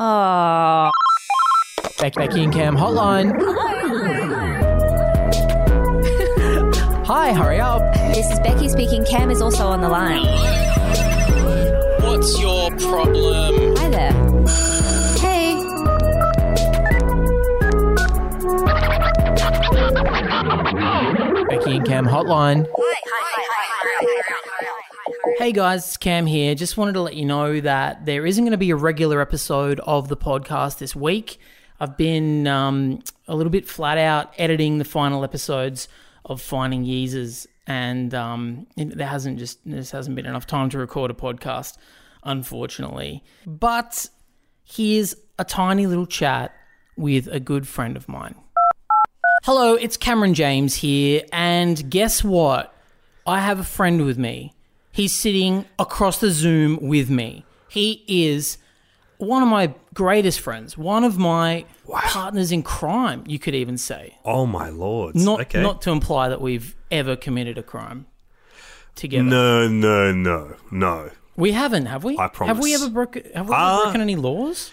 Oh. Beck, Becky and Cam hotline. Hi, hurry up. This is Becky speaking. Cam is also on the line. What's your problem? Hi there. Hey. Becky and Cam hotline. Hey guys, Cam here. Just wanted to let you know that there isn't going to be a regular episode of the podcast this week. I've been um, a little bit flat out editing the final episodes of Finding Yeezus, and um, it- there hasn't just this hasn't been enough time to record a podcast, unfortunately. But here's a tiny little chat with a good friend of mine. Hello, it's Cameron James here, and guess what? I have a friend with me. He's sitting across the Zoom with me. He is one of my greatest friends, one of my partners in crime, you could even say. Oh my lord! Not okay. not to imply that we've ever committed a crime together. no, no, no, no. We haven't, have we? I promise. Have we ever broken have we Ah. broken any laws?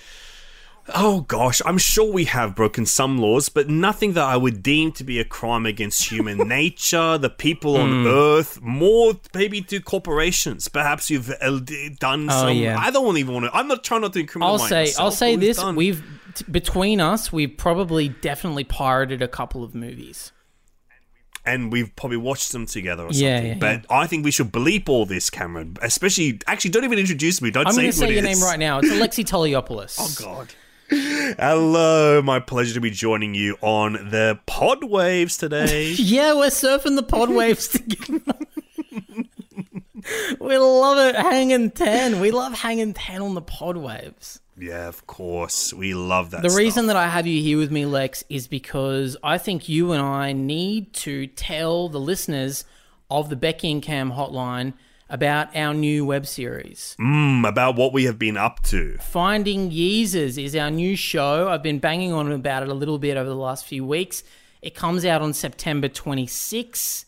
Oh gosh, I'm sure we have broken some laws, but nothing that I would deem to be a crime against human nature, the people on Earth, more maybe to corporations. Perhaps you've uh, done Oh, some. yeah. I don't even want to. I'm not trying not to incriminate I'll say myself, I'll say this: done- we've t- between us, we've probably definitely pirated a couple of movies. and we've probably watched them together or Yeah, something. yeah, but I think we should bleep all this, Cameron. Especially, actually, don't even introduce me. Don't I'm say going to say your is. name right now. It's Alexei Toliopoulos. Oh God. Hello, my pleasure to be joining you on the pod waves today. Yeah, we're surfing the pod waves together. we love it, hanging ten. We love hanging ten on the pod waves. yeah, of course, we love that. The stuff. reason that I have you here with me, Lex, is because I think you and I need to tell the listeners of the Becky and Cam hotline about our new web series. Mm, about what we have been up to. Finding Yeezus is our new show. I've been banging on about it a little bit over the last few weeks. It comes out on September 26th.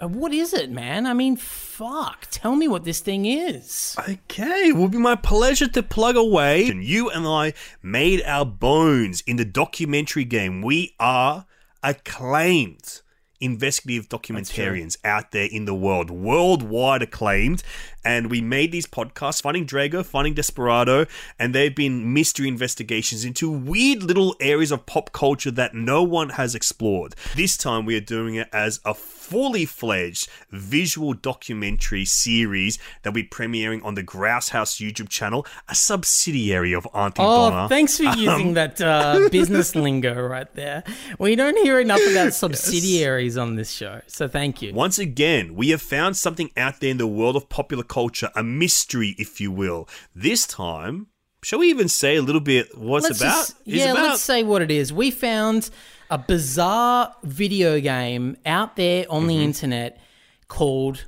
Uh, What is it, man? I mean, fuck. Tell me what this thing is. Okay, it will be my pleasure to plug away. And you and I made our bones in the documentary game. We are acclaimed investigative documentarians out there in the world, worldwide acclaimed. And we made these podcasts, Finding Drago, Finding Desperado, and they've been mystery investigations into weird little areas of pop culture that no one has explored. This time we are doing it as a fully fledged visual documentary series that we're premiering on the Grouse House YouTube channel, a subsidiary of Aunty Oh, Donna. thanks for using that uh, business lingo right there. We don't hear enough about subsidiaries on this show, so thank you. Once again, we have found something out there in the world of popular culture, a mystery, if you will. This time, shall we even say a little bit what it's Let's about? just- yeah, about- let's say what it is. We found a bizarre video game out there on Mm-hmm. the internet called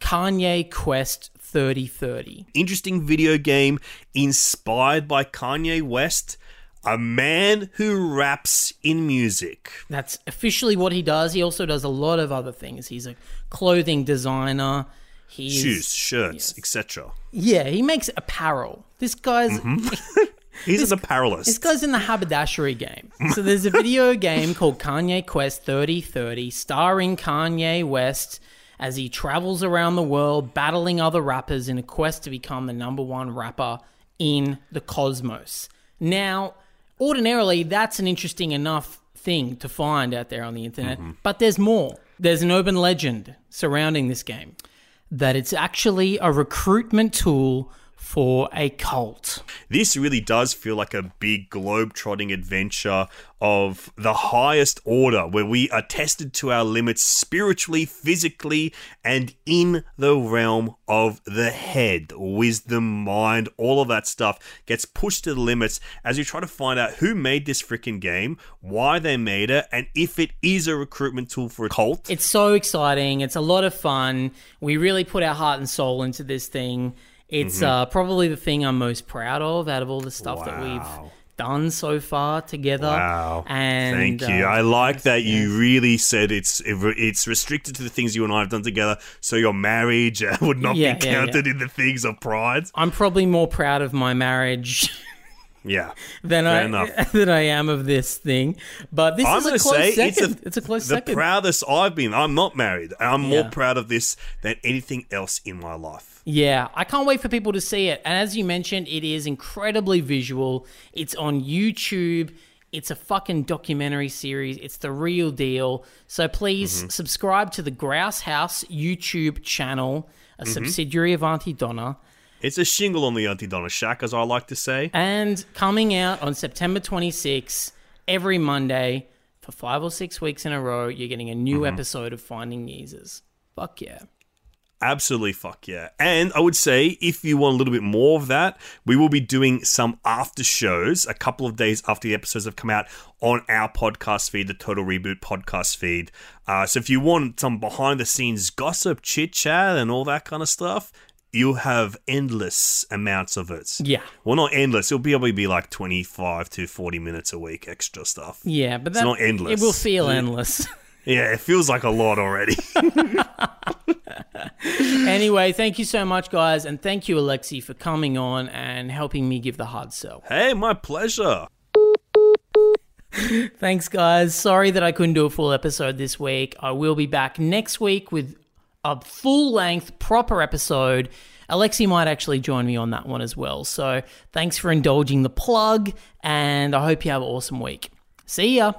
Kanye Quest 3030. interesting video game inspired by Kanye West, a man who raps in music. That's officially what he does. He also does a lot of other things. He's a clothing designer. He's, Shoes, shirts, etc. Yeah, he makes apparel. This guy's Mm-hmm. He's an apparelist. This guy's in the haberdashery game. So there's a video game called Kanye Quest 3030 starring Kanye West as he travels around the world battling other rappers in a quest to become the number one rapper in the cosmos. Now, ordinarily, that's an interesting enough thing to find out there on the internet, mm-hmm. but there's more. There's an urban legend surrounding this game that it's actually a recruitment tool for a cult. this really does feel like a big globe-trotting adventure of the highest order where we are tested to our limits spiritually, physically, and in the realm of the head. Wisdom, mind, all of that stuff gets pushed to the limits as we try to find out who made this freaking game, why they made it, and if it is a recruitment tool for a cult. It's so exciting. It's a lot of fun. We really put our heart and soul into this thing. It's uh, probably the thing I'm most proud of out of all the stuff that we've done so far together. Wow. And Thank you. uh, I like that yes. you really said it's it's restricted to the things you and I have done together, so your marriage would not Yeah, be yeah, counted in the things of pride. I'm probably more proud of my marriage Yeah. than Fair I enough. than I am of this thing. But this I'm is a close say second. it's a, close the second. proudest I've been. I'm not married. I'm more proud of this than anything else in my life. Yeah, I can't wait for people to see it. And as you mentioned, it is incredibly visual. It's on YouTube. It's a fucking documentary series. It's the real deal. So please Mm-hmm. subscribe to the Grouse House YouTube channel, a Mm-hmm. subsidiary of Aunty Donna. It's a shingle on the Aunty Donna shack, as I like to say. And coming out on September 26th, every Monday for five or six weeks in a row, you're getting a new Mm-hmm. episode of Finding Yeezus. Fuck yeah. Absolutely, fuck yeah. And I would say if you want a little bit more of that, we will be doing some after shows a couple of days after the episodes have come out on our podcast feed, the Total Reboot podcast feed. Uh, so if you want some behind the scenes gossip, chit chat, and all that kind of stuff, you'll have endless amounts of it. Yeah. Well, not endless. It'll probably be like 25 to 40 minutes a week extra stuff. Yeah, but that, not endless. It will feel endless. Yeah, it feels like a lot already. anyway, thank you so much, guys, and thank you, Alexei, for coming on and helping me give the hard sell. hey, my pleasure. Thanks, guys. Sorry that I couldn't do a full episode this week. I will be back next week with a full length, proper episode. Alexei might actually join me on that one as well. So thanks for indulging the plug, and I hope you have an awesome week. See ya.